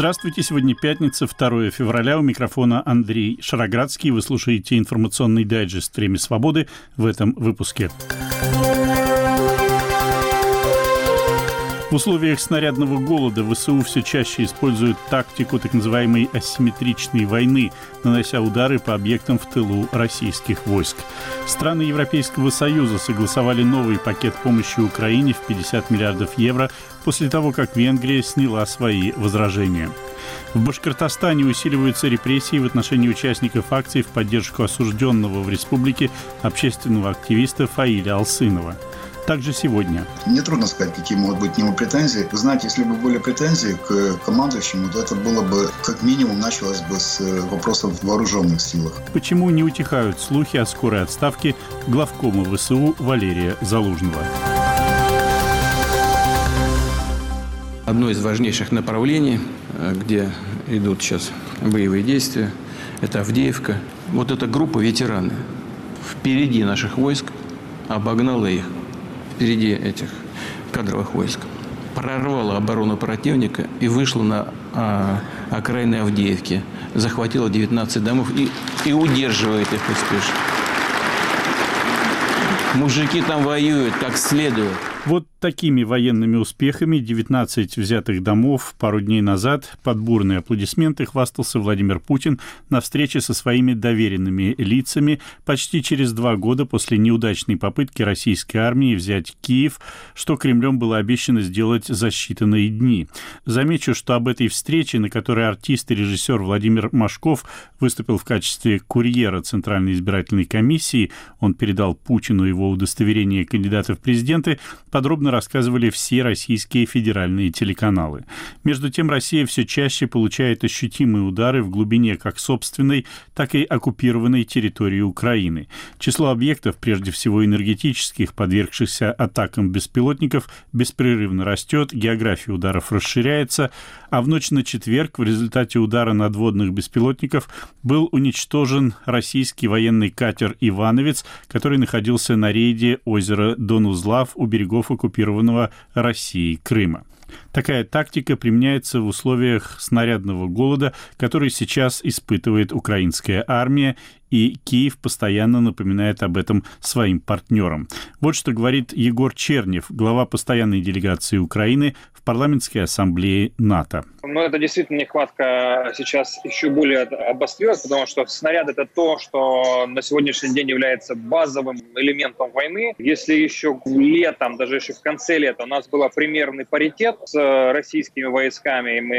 Здравствуйте, сегодня пятница, 2 февраля. У микрофона Андрей Шароградский. Вы слушаете информационный дайджест «Время свободы» в этом выпуске. В условиях снарядного голода ВСУ все чаще используют тактику так называемой асимметричной войны, нанося удары по объектам в тылу российских войск. Страны Европейского Союза согласовали новый пакет помощи Украине в 50 миллиардов евро после того, как Венгрия сняла свои возражения. В Башкортостане усиливаются репрессии в отношении участников акций в поддержку осужденного в республике общественного активиста Фаиля Алсынова – также сегодня. Мне трудно сказать, какие могут быть к нему претензии. Вы знаете, если бы были претензии к командующему, то это было бы, как минимум, началось бы с э, вопросов в вооруженных силах. Почему не утихают слухи о скорой отставке главкома ВСУ Валерия Залужного? Одно из важнейших направлений, э, где идут сейчас боевые действия, это Авдеевка. Вот эта группа ветераны впереди наших войск обогнала их впереди этих кадровых войск, прорвала оборону противника и вышла на а, окраины Авдеевки, захватила 19 домов и, и удерживает их успешно. Мужики там воюют как следует. Вот такими военными успехами 19 взятых домов пару дней назад под бурные аплодисменты хвастался Владимир Путин на встрече со своими доверенными лицами почти через два года после неудачной попытки российской армии взять Киев, что Кремлем было обещано сделать за считанные дни. Замечу, что об этой встрече, на которой артист и режиссер Владимир Машков выступил в качестве курьера Центральной избирательной комиссии, он передал Путину его удостоверение кандидата в президенты, подробно рассказывали все российские федеральные телеканалы. Между тем, Россия все чаще получает ощутимые удары в глубине как собственной, так и оккупированной территории Украины. Число объектов, прежде всего энергетических, подвергшихся атакам беспилотников, беспрерывно растет, география ударов расширяется, а в ночь на четверг в результате удара надводных беспилотников был уничтожен российский военный катер «Ивановец», который находился на рейде озера Донузлав у берегов берегов оккупированного Россией Крыма. Такая тактика применяется в условиях снарядного голода, который сейчас испытывает украинская армия, и Киев постоянно напоминает об этом своим партнерам. Вот что говорит Егор Чернев, глава постоянной делегации Украины в парламентской ассамблее НАТО. Ну, это действительно нехватка сейчас еще более обострилась, потому что снаряд — это то, что на сегодняшний день является базовым элементом войны. Если еще летом, даже еще в конце лета у нас был примерный паритет с российскими войсками, и мы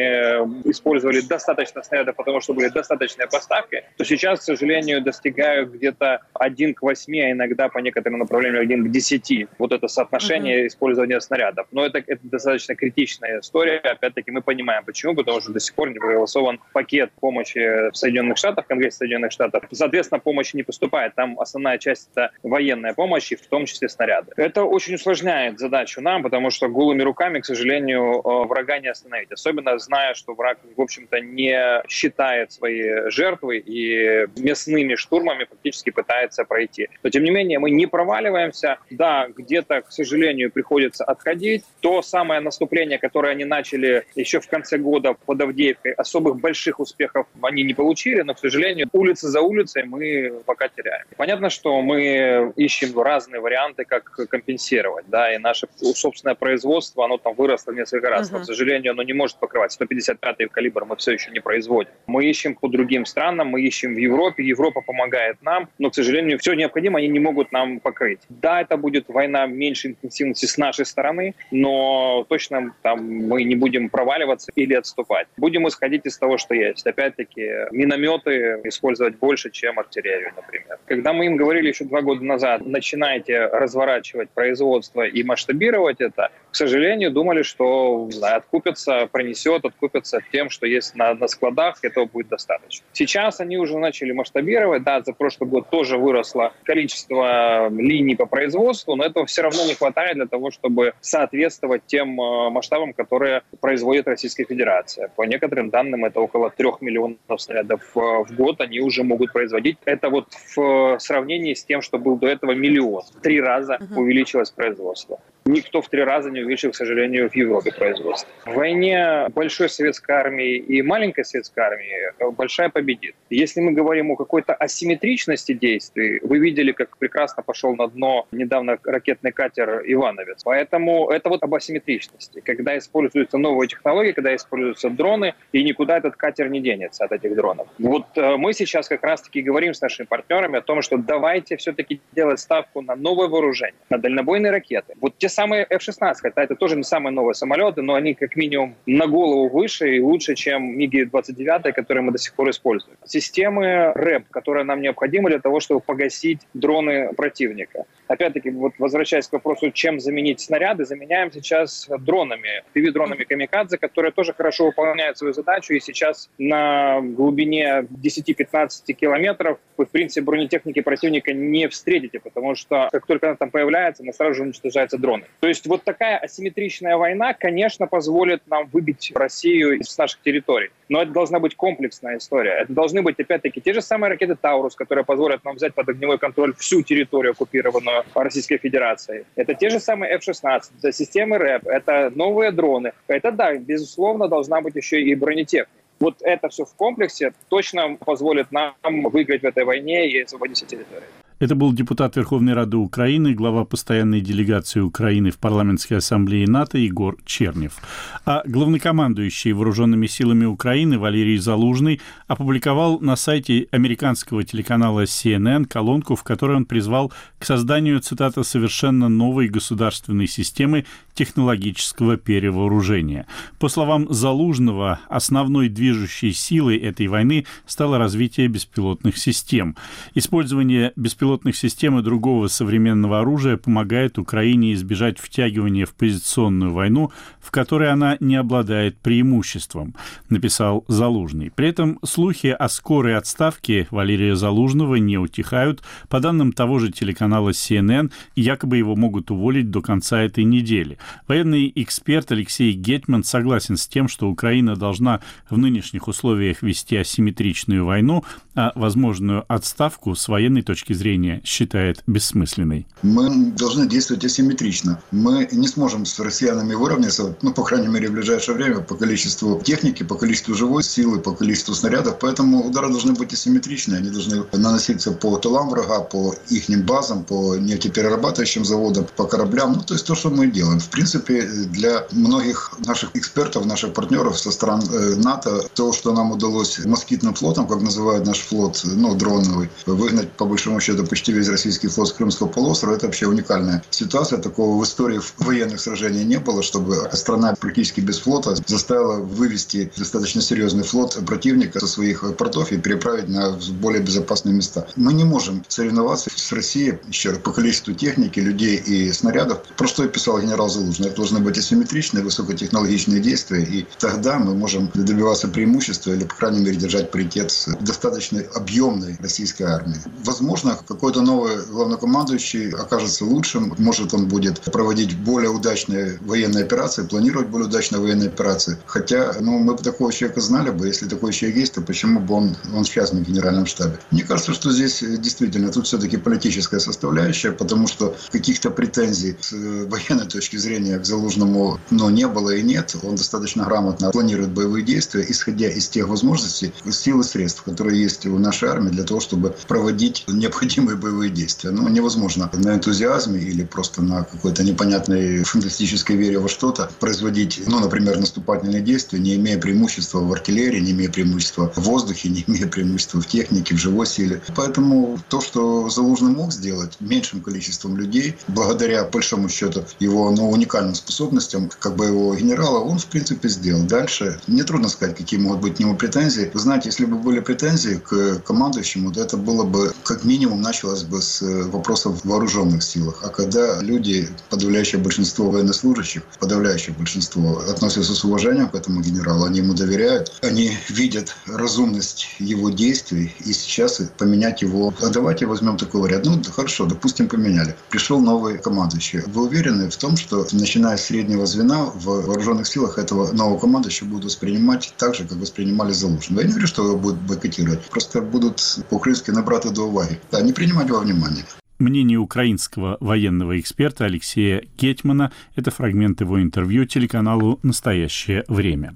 использовали достаточно снарядов, потому что были достаточные поставки, то сейчас, к сожалению, достигают где-то 1 к 8, а иногда по некоторым направлениям 1 к 10. Вот это соотношение uh-huh. использования снарядов. Но это, это достаточно критичная история. Опять-таки мы понимаем, почему. Потому что до сих пор не проголосован пакет помощи в Соединенных Штатах, в Конгрессе Соединенных Штатов. Соответственно, помощь не поступает. Там основная часть — это военная помощь, в том числе снаряды. Это очень усложняет задачу нам, потому что голыми руками, к сожалению, э, врага не остановить. Особенно зная, что враг, в общем-то, не считает свои жертвы и мясными штурмами фактически пытается пройти. Но, тем не менее, мы не проваливаемся. Да, где-то, к сожалению, приходится отходить. То самое наступление, которое они начали еще в конце года под Авдеевкой, особых больших успехов они не получили, но, к сожалению, улица за улицей мы пока теряем. Понятно, что мы ищем разные варианты, как компенсировать, да, и наше собственное производство, оно там выросло в несколько раз, uh-huh. но, к сожалению, оно не может покрывать 155-й калибр, мы все еще не производим. Мы ищем по другим странам, мы ищем в Европе, Европа помогает нам, но, к сожалению, все необходимое они не могут нам покрыть. Да, это будет война меньшей интенсивности с нашей стороны, но точно там мы не будем проваливаться или отступать. Будем исходить из того, что есть. Опять-таки, минометы использовать больше, чем артиллерию, например. Когда мы им говорили еще два года назад, начинайте разворачивать производство и масштабировать это, к сожалению, думали, что знаю, откупятся, пронесет, откупятся тем, что есть на, на складах, этого будет достаточно. Сейчас они уже начали масштабировать, да, за прошлый год тоже выросло количество линий по производству, но этого все равно не хватает для того, чтобы соответствовать тем э, масштабам, которые производит Российская Федерация. По некоторым данным, это около трех миллионов снарядов э, в год они уже могут производить. Это вот в сравнении с тем, что был до этого миллион. Три раза увеличилось производство. Никто в три раза не увеличил, к сожалению, в Европе производство. В войне большой советской армии и маленькой советской армии большая победит. Если мы говорим о какой-то асимметричности действий, вы видели, как прекрасно пошел на дно недавно ракетный катер «Ивановец». Поэтому это вот об асимметричности. Когда используются новые технологии, когда используются дроны, и никуда этот катер не денется от этих дронов. Вот э, мы сейчас как раз-таки говорим с нашими партнерами о том, что давайте все-таки делать ставку на новое вооружение, на дальнобойные ракеты. Вот те самые F-16, хотя это тоже не самые новые самолеты, но они как минимум на голову выше и лучше, чем МиГи-29, которые мы до сих пор используем. Системы РЭП, которые нам необходимы для того, чтобы погасить дроны противника. Опять-таки, вот возвращаясь к вопросу, чем заменить снаряды, заменяем сейчас дронами, PV-дронами Камикадзе, которые тоже хорошо выполняют свою задачу, и сейчас на глубине 10-15 километров вы, в принципе, бронетехники противника не встретите, потому что как только она там появляется, она сразу же уничтожаются дроны. То есть вот такая асимметричная война, конечно, позволит нам выбить Россию из наших территорий. Но это должна быть комплексная история. Это должны быть, опять-таки, те же самые ракеты «Таурус», которые позволят нам взять под огневой контроль всю территорию, оккупированную Российской Федерацией. Это те же самые F-16, это системы РЭП, это новые дроны. Это, да, безусловно, должна быть еще и бронетехника. Вот это все в комплексе точно позволит нам выиграть в этой войне и освободить территории. Это был депутат Верховной Рады Украины, глава постоянной делегации Украины в парламентской ассамблее НАТО Егор Чернев. А главнокомандующий вооруженными силами Украины Валерий Залужный опубликовал на сайте американского телеканала CNN колонку, в которой он призвал к созданию, цитата, «совершенно новой государственной системы технологического перевооружения». По словам Залужного, основной движущей силой этой войны стало развитие беспилотных систем. Использование беспилотных беспилотных систем и другого современного оружия помогает Украине избежать втягивания в позиционную войну, в которой она не обладает преимуществом, написал Залужный. При этом слухи о скорой отставке Валерия Залужного не утихают. По данным того же телеканала CNN, якобы его могут уволить до конца этой недели. Военный эксперт Алексей Гетман согласен с тем, что Украина должна в нынешних условиях вести асимметричную войну, а возможную отставку с военной точки зрения зрения считает бессмысленной. Мы должны действовать асимметрично. Мы не сможем с россиянами выровняться, ну, по крайней мере, в ближайшее время по количеству техники, по количеству живой силы, по количеству снарядов. Поэтому удары должны быть асимметричны. Они должны наноситься по тылам врага, по их базам, по нефтеперерабатывающим заводам, по кораблям. Ну, то есть то, что мы делаем. В принципе, для многих наших экспертов, наших партнеров со стран э, НАТО, то, что нам удалось москитным флотом, как называют наш флот, ну, дроновый, выгнать, по большому счету, почти весь российский флот с Крымского полуострова. Это вообще уникальная ситуация. Такого в истории военных сражений не было, чтобы страна практически без флота заставила вывести достаточно серьезный флот противника со своих портов и переправить на более безопасные места. Мы не можем соревноваться с Россией еще раз, по количеству техники, людей и снарядов. Про что писал генерал Залужный. Это должны быть асимметричные, высокотехнологичные действия, и тогда мы можем добиваться преимущества или, по крайней мере, держать паритет с достаточно объемной российской армией. Возможно, какой-то новый главнокомандующий окажется лучшим, может он будет проводить более удачные военные операции, планировать более удачные военные операции. Хотя, ну, мы бы такого человека знали бы, если такой человек есть, то почему бы он, он сейчас на генеральном штабе? Мне кажется, что здесь действительно тут все-таки политическая составляющая, потому что каких-то претензий с военной точки зрения к Залужному, но не было и нет. Он достаточно грамотно планирует боевые действия, исходя из тех возможностей, сил и средств, которые есть у нашей армии для того, чтобы проводить необходимые новые боевые действия. Ну, невозможно на энтузиазме или просто на какой-то непонятной фантастической вере во что-то производить, ну, например, наступательные действия, не имея преимущества в артиллерии, не имея преимущества в воздухе, не имея преимущества в технике, в живой силе. Поэтому то, что Залужный мог сделать меньшим количеством людей, благодаря, большому счету, его ну, уникальным способностям, как бы его генерала, он, в принципе, сделал. Дальше нетрудно сказать, какие могут быть к нему претензии. Вы знаете, если бы были претензии к командующему, то это было бы как минимум начало началось бы с э, вопросов в вооруженных силах. А когда люди, подавляющее большинство военнослужащих, подавляющее большинство относятся с уважением к этому генералу, они ему доверяют, они видят разумность его действий, и сейчас поменять его... А давайте возьмем такой вариант. Ну, хорошо, допустим, поменяли. Пришел новый командующий. Вы уверены в том, что, начиная с среднего звена, в вооруженных силах этого нового командующего будут воспринимать так же, как воспринимали Залужного? Я не говорю, что его будут бойкотировать. Просто будут по-украински набраты до уваги. Да, не принимать во внимание. мнение украинского военного эксперта Алексея Кетмана. Это фрагмент его интервью телеканалу «Настоящее время».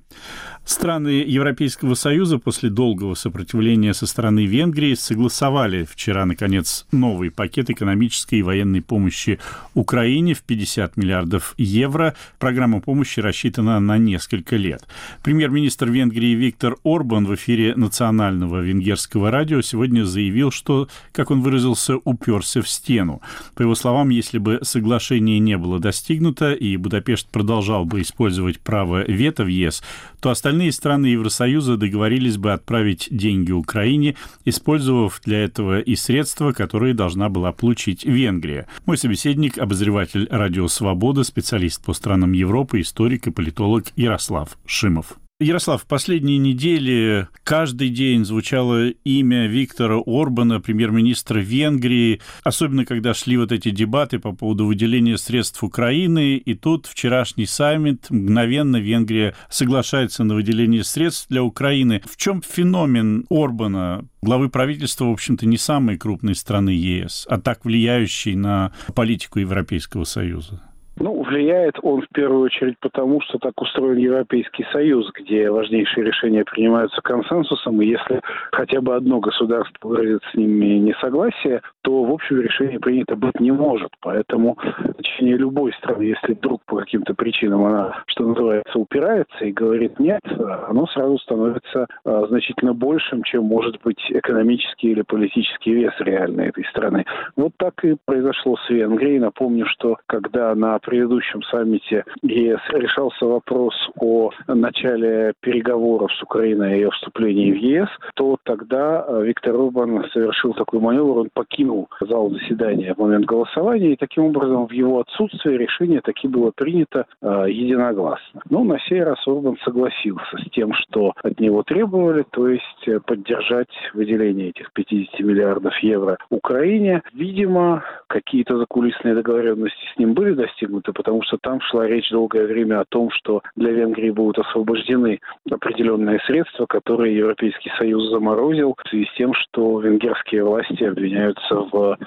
Страны Европейского Союза после долгого сопротивления со стороны Венгрии согласовали вчера, наконец, новый пакет экономической и военной помощи Украине в 50 миллиардов евро. Программа помощи рассчитана на несколько лет. Премьер-министр Венгрии Виктор Орбан в эфире национального венгерского радио сегодня заявил, что, как он выразился, уперся в стену. По его словам, если бы соглашение не было достигнуто и Будапешт продолжал бы использовать право вето в ЕС, то остальные страны Евросоюза договорились бы отправить деньги Украине, использовав для этого и средства, которые должна была получить Венгрия. Мой собеседник, обозреватель «Радио Свобода», специалист по странам Европы, историк и политолог Ярослав Шимов. Ярослав, в последние недели каждый день звучало имя Виктора Орбана, премьер-министра Венгрии, особенно когда шли вот эти дебаты по поводу выделения средств Украины, и тут вчерашний саммит, мгновенно Венгрия соглашается на выделение средств для Украины. В чем феномен Орбана, главы правительства, в общем-то, не самой крупной страны ЕС, а так влияющей на политику Европейского Союза? Ну, влияет он в первую очередь потому, что так устроен Европейский Союз, где важнейшие решения принимаются консенсусом, и если хотя бы одно государство выразит с ними несогласие, то, в общем, решение принято быть не может. Поэтому в течение любой страны, если вдруг по каким-то причинам она, что называется, упирается и говорит «нет», оно сразу становится а, значительно большим, чем может быть экономический или политический вес реальной этой страны. Вот так и произошло с Венгрией. Напомню, что когда на предыдущем саммите ЕС решался вопрос о начале переговоров с Украиной и ее вступлении в ЕС, то тогда э, Виктор Орбан совершил такой маневр, он покинул зал заседания в момент голосования, и таким образом в его отсутствие решение таки было принято э, единогласно. Но на сей раз Орбан согласился с тем, что от него требовали, то есть э, поддержать выделение этих 50 миллиардов евро Украине. Видимо, какие-то закулисные договоренности с ним были достигнуты, достигнуты, потому что там шла речь долгое время о том, что для Венгрии будут освобождены определенные средства, которые Европейский Союз заморозил в связи с тем, что венгерские власти обвиняются в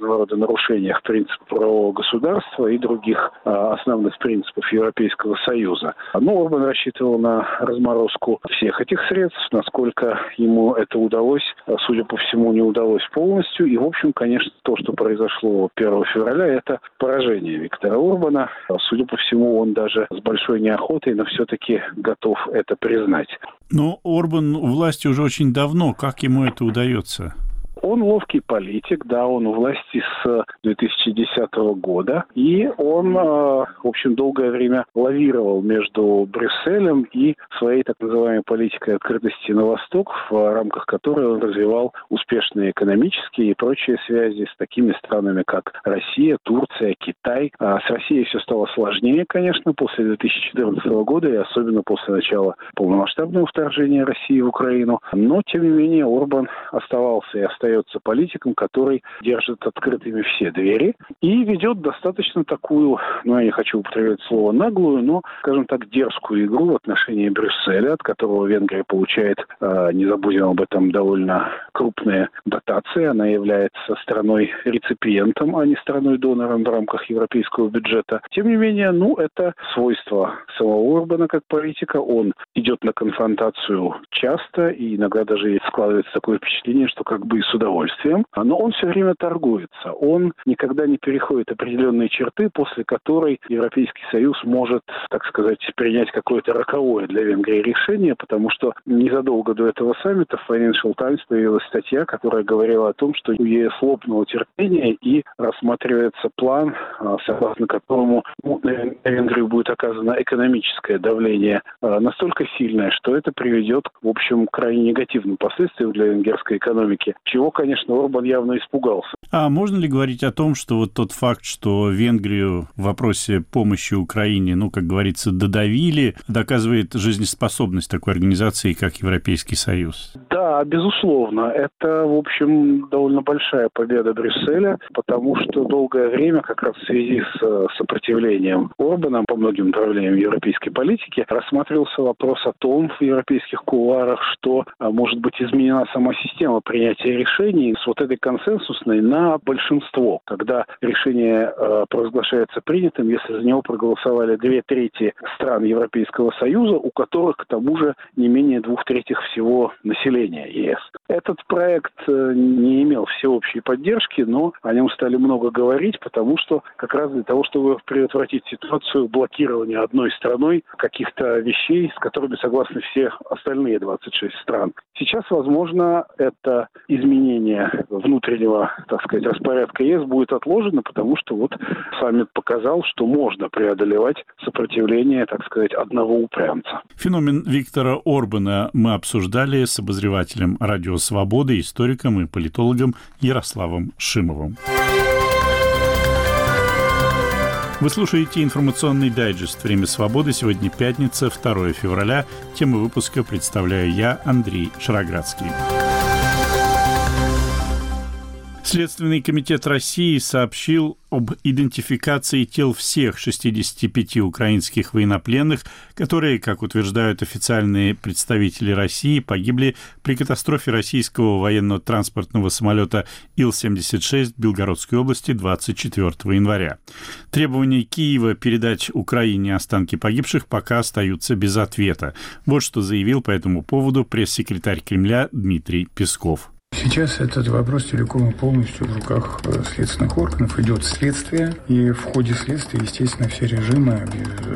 рода нарушениях принципа правового государства и других а, основных принципов Европейского Союза. Но Орбан рассчитывал на разморозку всех этих средств, насколько ему это удалось, судя по всему, не удалось полностью. И, в общем, конечно, то, что произошло 1 февраля, это поражение Виктора Орбана. Судя по всему, он даже с большой неохотой, но все-таки готов это признать. Но Орбан у власти уже очень давно. Как ему это удается? Он ловкий политик, да, он у власти с 2010 года, и он, э, в общем, долгое время лавировал между Брюсселем и своей так называемой политикой открытости на восток, в рамках которой он развивал успешные экономические и прочие связи с такими странами, как Россия, Турция, Китай. А с Россией все стало сложнее, конечно, после 2014 года и особенно после начала полномасштабного вторжения России в Украину. Но, тем не менее, Орбан оставался и остается остается политиком, который держит открытыми все двери и ведет достаточно такую, ну, я не хочу употреблять слово наглую, но, скажем так, дерзкую игру в отношении Брюсселя, от которого Венгрия получает, э, не забудем об этом, довольно крупные дотации. Она является страной-реципиентом, а не страной-донором в рамках европейского бюджета. Тем не менее, ну, это свойство самого Урбана как политика. Он идет на конфронтацию часто, и иногда даже складывается такое впечатление, что как бы и с удовольствием, но он все время торгуется. Он никогда не переходит определенные черты, после которой Европейский Союз может, так сказать, принять какое-то роковое для Венгрии решение, потому что незадолго до этого саммита в Financial Times появилась статья, которая говорила о том, что у ЕС лопнуло терпение и рассматривается план, а, согласно которому ну, на Венгрию будет оказано экономическое давление а, настолько сильное, что это приведет, в общем, к крайне негативным последствиям для венгерской экономики, чего чего, конечно, Орбан явно испугался. А можно ли говорить о том, что вот тот факт, что Венгрию в вопросе помощи Украине, ну, как говорится, додавили, доказывает жизнеспособность такой организации, как Европейский Союз? Да, безусловно. Это, в общем, довольно большая победа Брюсселя, потому что долгое время, как раз в связи с сопротивлением Орбана по многим направлениям европейской политики, рассматривался вопрос о том в европейских кулуарах, что а, может быть изменена сама система принятия решений с вот этой консенсусной на большинство, когда решение э, провозглашается принятым, если за него проголосовали две трети стран Европейского Союза, у которых к тому же не менее двух третьих всего населения ЕС. Этот проект э, не имел всеобщей поддержки, но о нем стали много говорить, потому что как раз для того, чтобы предотвратить ситуацию блокирования одной страной каких-то вещей, с которыми согласны все остальные 26 стран. Сейчас, возможно, это изменение внутреннего, так сказать, распорядка ЕС будет отложено, потому что вот саммит показал, что можно преодолевать сопротивление, так сказать, одного упрямца. Феномен Виктора Орбана мы обсуждали с обозревателем «Радио Свободы», историком и политологом Ярославом Шимовым. Вы слушаете информационный дайджест «Время свободы». Сегодня пятница, 2 февраля. Тему выпуска представляю я, Андрей Шароградский. Следственный комитет России сообщил об идентификации тел всех 65 украинских военнопленных, которые, как утверждают официальные представители России, погибли при катастрофе российского военно-транспортного самолета Ил-76 в Белгородской области 24 января. Требования Киева передать Украине останки погибших пока остаются без ответа. Вот что заявил по этому поводу пресс-секретарь Кремля Дмитрий Песков. Сейчас этот вопрос целиком и полностью в руках э, следственных органов. Идет следствие, и в ходе следствия, естественно, все режимы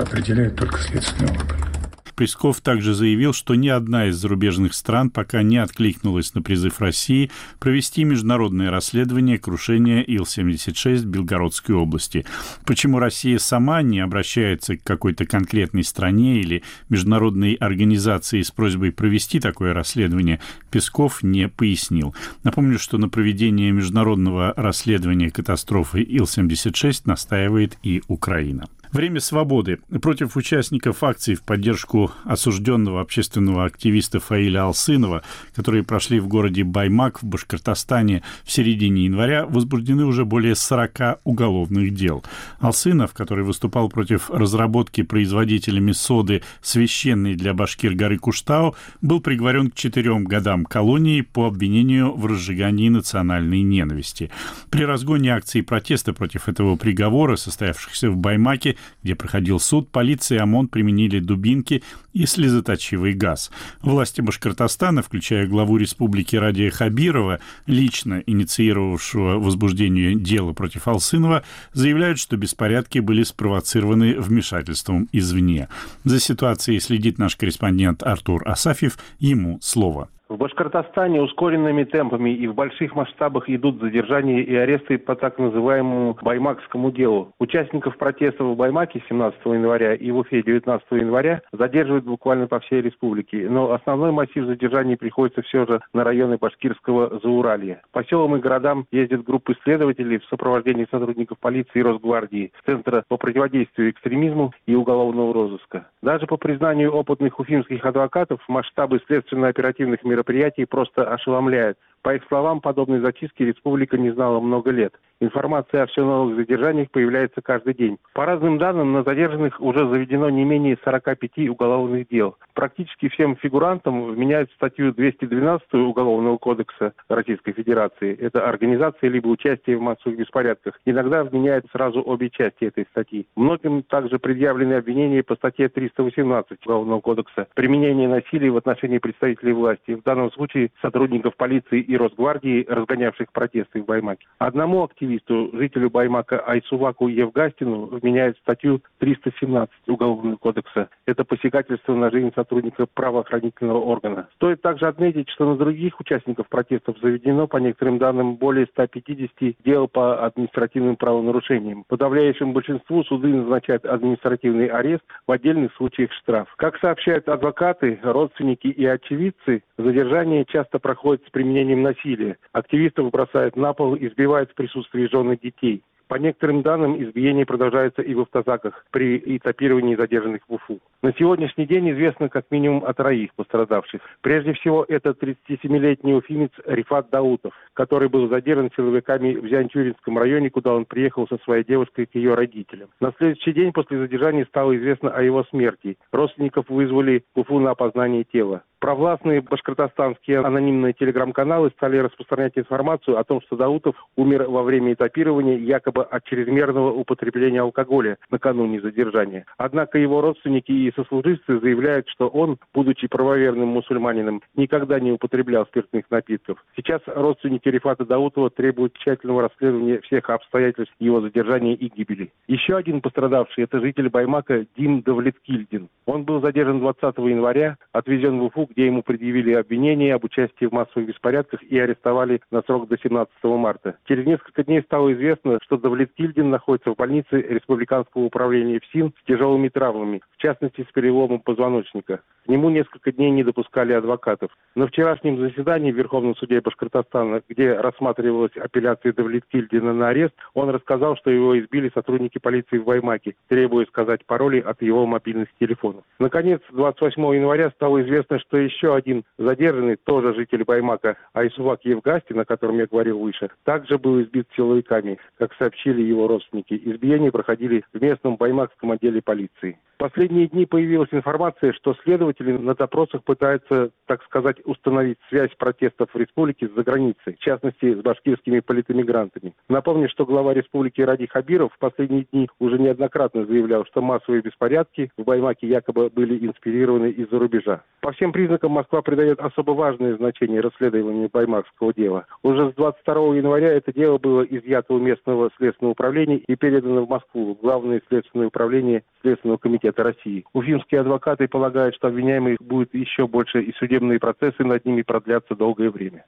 определяют только следственные органы. Песков также заявил, что ни одна из зарубежных стран пока не откликнулась на призыв России провести международное расследование крушения Ил-76 в Белгородской области. Почему Россия сама не обращается к какой-то конкретной стране или международной организации с просьбой провести такое расследование, Песков не пояснил. Напомню, что на проведение международного расследования катастрофы Ил-76 настаивает и Украина. Время свободы. Против участников акций в поддержку осужденного общественного активиста Фаиля Алсынова, которые прошли в городе Баймак в Башкортостане в середине января, возбуждены уже более 40 уголовных дел. Алсынов, который выступал против разработки производителями соды священной для башкир горы Куштау, был приговорен к четырем годам колонии по обвинению в разжигании национальной ненависти. При разгоне акций протеста против этого приговора, состоявшихся в Баймаке, где проходил суд, полиция и ОМОН применили дубинки и слезоточивый газ. Власти Башкортостана, включая главу республики Радия Хабирова, лично инициировавшего возбуждение дела против Алсынова, заявляют, что беспорядки были спровоцированы вмешательством извне. За ситуацией следит наш корреспондент Артур Асафьев. Ему слово. В Башкортостане ускоренными темпами и в больших масштабах идут задержания и аресты по так называемому Баймакскому делу. Участников протестов в Баймаке 17 января и в Уфе 19 января задерживают буквально по всей республике. Но основной массив задержаний приходится все же на районы Башкирского Зауралья. По селам и городам ездят группы следователей в сопровождении сотрудников полиции и Росгвардии, Центра по противодействию экстремизму и уголовного розыска. Даже по признанию опытных уфимских адвокатов масштабы следственно-оперативных мероприятий мероприятий просто ошеломляет. По их словам, подобной зачистки республика не знала много лет. Информация о все новых задержаниях появляется каждый день. По разным данным, на задержанных уже заведено не менее 45 уголовных дел. Практически всем фигурантам вменяют статью 212 Уголовного кодекса Российской Федерации. Это организация либо участие в массовых беспорядках. Иногда вменяют сразу обе части этой статьи. Многим также предъявлены обвинения по статье 318 Уголовного кодекса «Применение насилия в отношении представителей власти». В данном случае сотрудников полиции и Росгвардии, разгонявших протесты в Баймаке. Одному активисту жителю Баймака Айсуваку Евгастину вменяют статью 317 Уголовного кодекса. Это посягательство на жизнь сотрудника правоохранительного органа. Стоит также отметить, что на других участников протестов заведено, по некоторым данным, более 150 дел по административным правонарушениям. Подавляющему большинству суды назначают административный арест, в отдельных случаях штраф. Как сообщают адвокаты, родственники и очевидцы, задержание часто проходит с применением насилия. Активистов бросают на пол, избивают в присутствии жены детей. По некоторым данным, избиение продолжается и в автозаках при этапировании задержанных в Уфу. На сегодняшний день известно как минимум о троих пострадавших. Прежде всего, это 37-летний уфимец Рифат Даутов, который был задержан силовиками в Зянтюринском районе, куда он приехал со своей девушкой к ее родителям. На следующий день после задержания стало известно о его смерти. Родственников вызвали в Уфу на опознание тела. Провластные башкортостанские анонимные телеграм-каналы стали распространять информацию о том, что Даутов умер во время этапирования якобы от чрезмерного употребления алкоголя накануне задержания. Однако его родственники и сослуживцы заявляют, что он, будучи правоверным мусульманином, никогда не употреблял спиртных напитков. Сейчас родственники Рифата Даутова требуют тщательного расследования всех обстоятельств его задержания и гибели. Еще один пострадавший – это житель Баймака Дин Давлеткильдин. Он был задержан 20 января, отвезен в Уфу, где ему предъявили обвинение об участии в массовых беспорядках и арестовали на срок до 17 марта. Через несколько дней стало известно, что Давлет Кильдин находится в больнице Республиканского управления ФСИН с тяжелыми травмами, в частности с переломом позвоночника. К нему несколько дней не допускали адвокатов. На вчерашнем заседании в Верховном суде Башкортостана, где рассматривалась апелляция Давлет Кильдина на арест, он рассказал, что его избили сотрудники полиции в Баймаке, требуя сказать пароли от его мобильных телефонов. Наконец, 28 января стало известно, что еще один задержанный, тоже житель Баймака, Айсувак Евгастин, о котором я говорил выше, также был избит силовиками, как сообщили его родственники. Избиения проходили в местном баймакском отделе полиции последние дни появилась информация, что следователи на допросах пытаются, так сказать, установить связь протестов в республике с заграницей, в частности, с башкирскими политэмигрантами. Напомню, что глава республики Ради Хабиров в последние дни уже неоднократно заявлял, что массовые беспорядки в Баймаке якобы были инспирированы из-за рубежа. По всем признакам Москва придает особо важное значение расследованию баймакского дела. Уже с 22 января это дело было изъято у местного следственного управления и передано в Москву, в Главное следственное управление Следственного комитета России. Уфимские адвокаты полагают, что обвиняемых будет еще больше и судебные процессы над ними продлятся долгое время.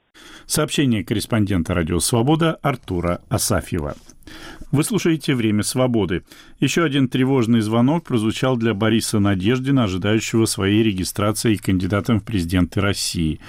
Сообщение корреспондента «Радио Свобода» Артура Асафьева. Вы слушаете «Время свободы». Еще один тревожный звонок прозвучал для Бориса Надеждина, ожидающего своей регистрации кандидатом в президенты России.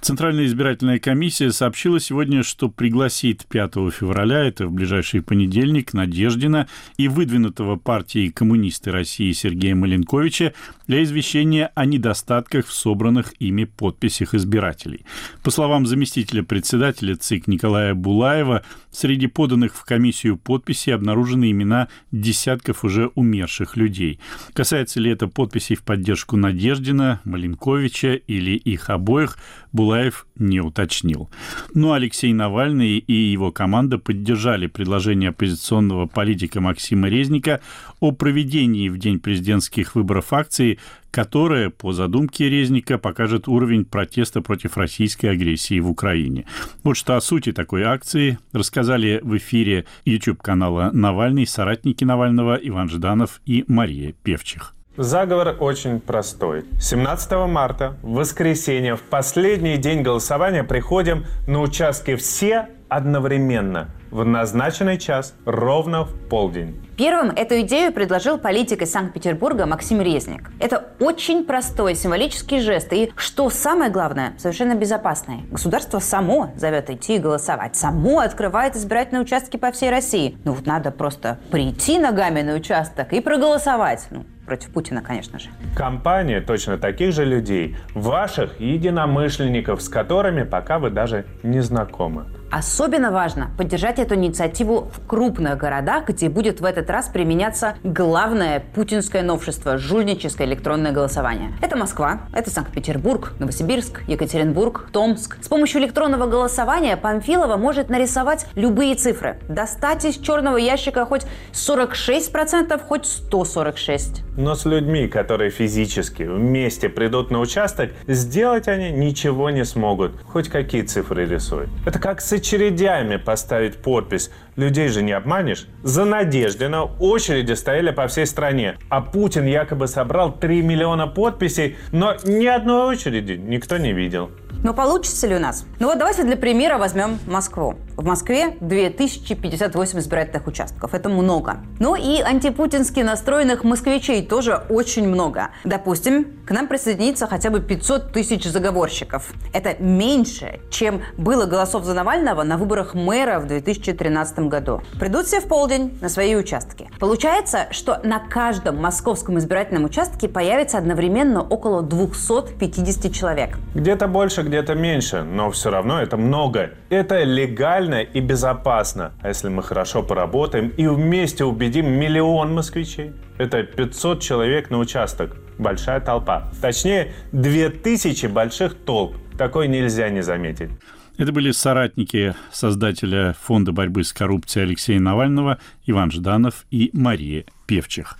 Центральная избирательная комиссия сообщила сегодня, что пригласит 5 февраля, это в ближайший понедельник, Надеждина и выдвинутого партией коммунисты России Сергея Маленковича для извещения о недостатках в собранных ими подписях избирателей. По словам заместителя председателя ЦИК Николая Булаева, среди поданных в комиссию подписей обнаружены имена десятков уже умерших людей. Касается ли это подписей в поддержку Надеждина, Маленковича или их обоих, Булаев не уточнил. Но Алексей Навальный и его команда поддержали предложение оппозиционного политика Максима Резника о проведении в день президентских выборов акции, которая, по задумке Резника, покажет уровень протеста против российской агрессии в Украине. Вот что о сути такой акции рассказали в эфире YouTube-канала «Навальный» соратники Навального Иван Жданов и Мария Певчих. Заговор очень простой. 17 марта, в воскресенье, в последний день голосования приходим на участки все одновременно в назначенный час ровно в полдень. Первым эту идею предложил политик из Санкт-Петербурга Максим Резник. Это очень простой символический жест и, что самое главное, совершенно безопасный. Государство само зовет идти и голосовать, само открывает избирательные участки по всей России. Ну вот надо просто прийти ногами на участок и проголосовать. Ну, против Путина, конечно же. Компания точно таких же людей, ваших единомышленников, с которыми пока вы даже не знакомы. Особенно важно поддержать эту инициативу в крупных городах, где будет в этот раз применяться главное путинское новшество – жульническое электронное голосование. Это Москва, это Санкт-Петербург, Новосибирск, Екатеринбург, Томск. С помощью электронного голосования Памфилова может нарисовать любые цифры. Достать из черного ящика хоть 46%, хоть 146%. Но с людьми, которые физически вместе придут на участок, сделать они ничего не смогут. Хоть какие цифры рисуют. Это как с очередями поставить подпись. Людей же не обманешь. За Надеждина очереди стояли по всей стране. А Путин якобы собрал 3 миллиона подписей, но ни одной очереди никто не видел. Но получится ли у нас? Ну вот давайте для примера возьмем Москву. В Москве 2058 избирательных участков. Это много. Ну и антипутински настроенных москвичей тоже очень много. Допустим, к нам присоединится хотя бы 500 тысяч заговорщиков. Это меньше, чем было голосов за Навального на выборах мэра в 2013 году. Придут все в полдень на свои участки. Получается, что на каждом московском избирательном участке появится одновременно около 250 человек. Где-то больше, где-то меньше, но все равно это много. Это легально и безопасно. А если мы хорошо поработаем и вместе убедим миллион москвичей? Это 500 человек на участок. Большая толпа. Точнее, 2000 больших толп. Такой нельзя не заметить. Это были соратники создателя Фонда борьбы с коррупцией Алексея Навального Иван Жданов и Мария Певчих.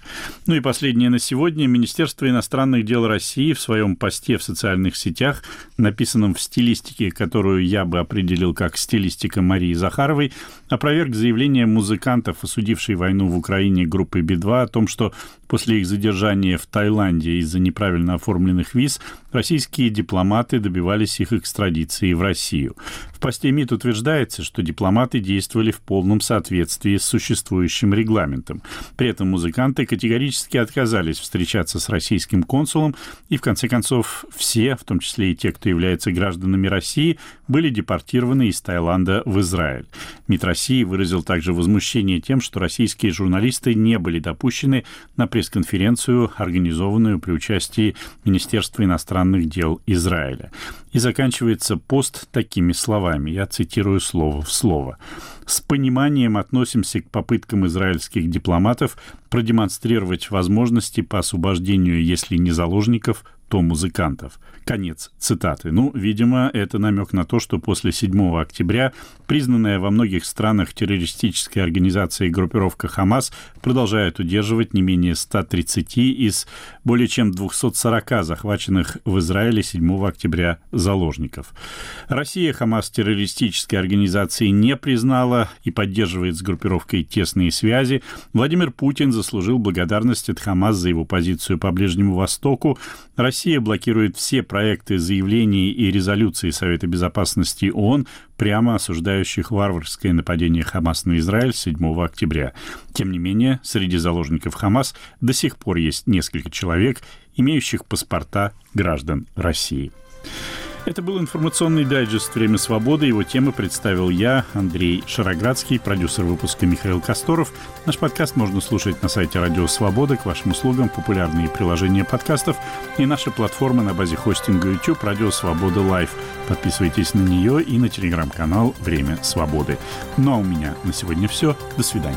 Ну и последнее на сегодня. Министерство иностранных дел России в своем посте в социальных сетях, написанном в стилистике, которую я бы определил как стилистика Марии Захаровой, опроверг заявление музыкантов, осудившей войну в Украине группы Би-2, о том, что после их задержания в Таиланде из-за неправильно оформленных виз российские дипломаты добивались их экстрадиции в Россию. В посте МИД утверждается, что дипломаты действовали в полном соответствии с существующим регламентом. При этом музыканты категорически отказались встречаться с российским консулом, и в конце концов все, в том числе и те, кто является гражданами России, были депортированы из Таиланда в Израиль. МИД России выразил также возмущение тем, что российские журналисты не были допущены на пресс-конференцию, организованную при участии Министерства иностранных дел Израиля. И заканчивается пост такими словами, я цитирую слово в слово. «С пониманием относимся к попыткам израильских дипломатов продемонстрировать возможности по освобождению, если не заложников, то музыкантов. Конец цитаты. Ну, видимо, это намек на то, что после 7 октября признанная во многих странах террористической организацией группировка «Хамас» продолжает удерживать не менее 130 из более чем 240 захваченных в Израиле 7 октября заложников. Россия «Хамас» террористической организацией не признала и поддерживает с группировкой тесные связи. Владимир Путин заслужил благодарность от «Хамас» за его позицию по Ближнему Востоку. Россия блокирует все проекты заявлений и резолюций Совета Безопасности ООН, прямо осуждающих варварское нападение Хамас на Израиль 7 октября. Тем не менее, среди заложников Хамас до сих пор есть несколько человек, имеющих паспорта граждан России. Это был информационный дайджест «Время свободы». Его темы представил я, Андрей Шароградский, продюсер выпуска Михаил Косторов. Наш подкаст можно слушать на сайте «Радио Свобода». К вашим услугам популярные приложения подкастов и наша платформа на базе хостинга YouTube «Радио Свобода Лайв». Подписывайтесь на нее и на телеграм-канал «Время свободы». Ну а у меня на сегодня все. До свидания.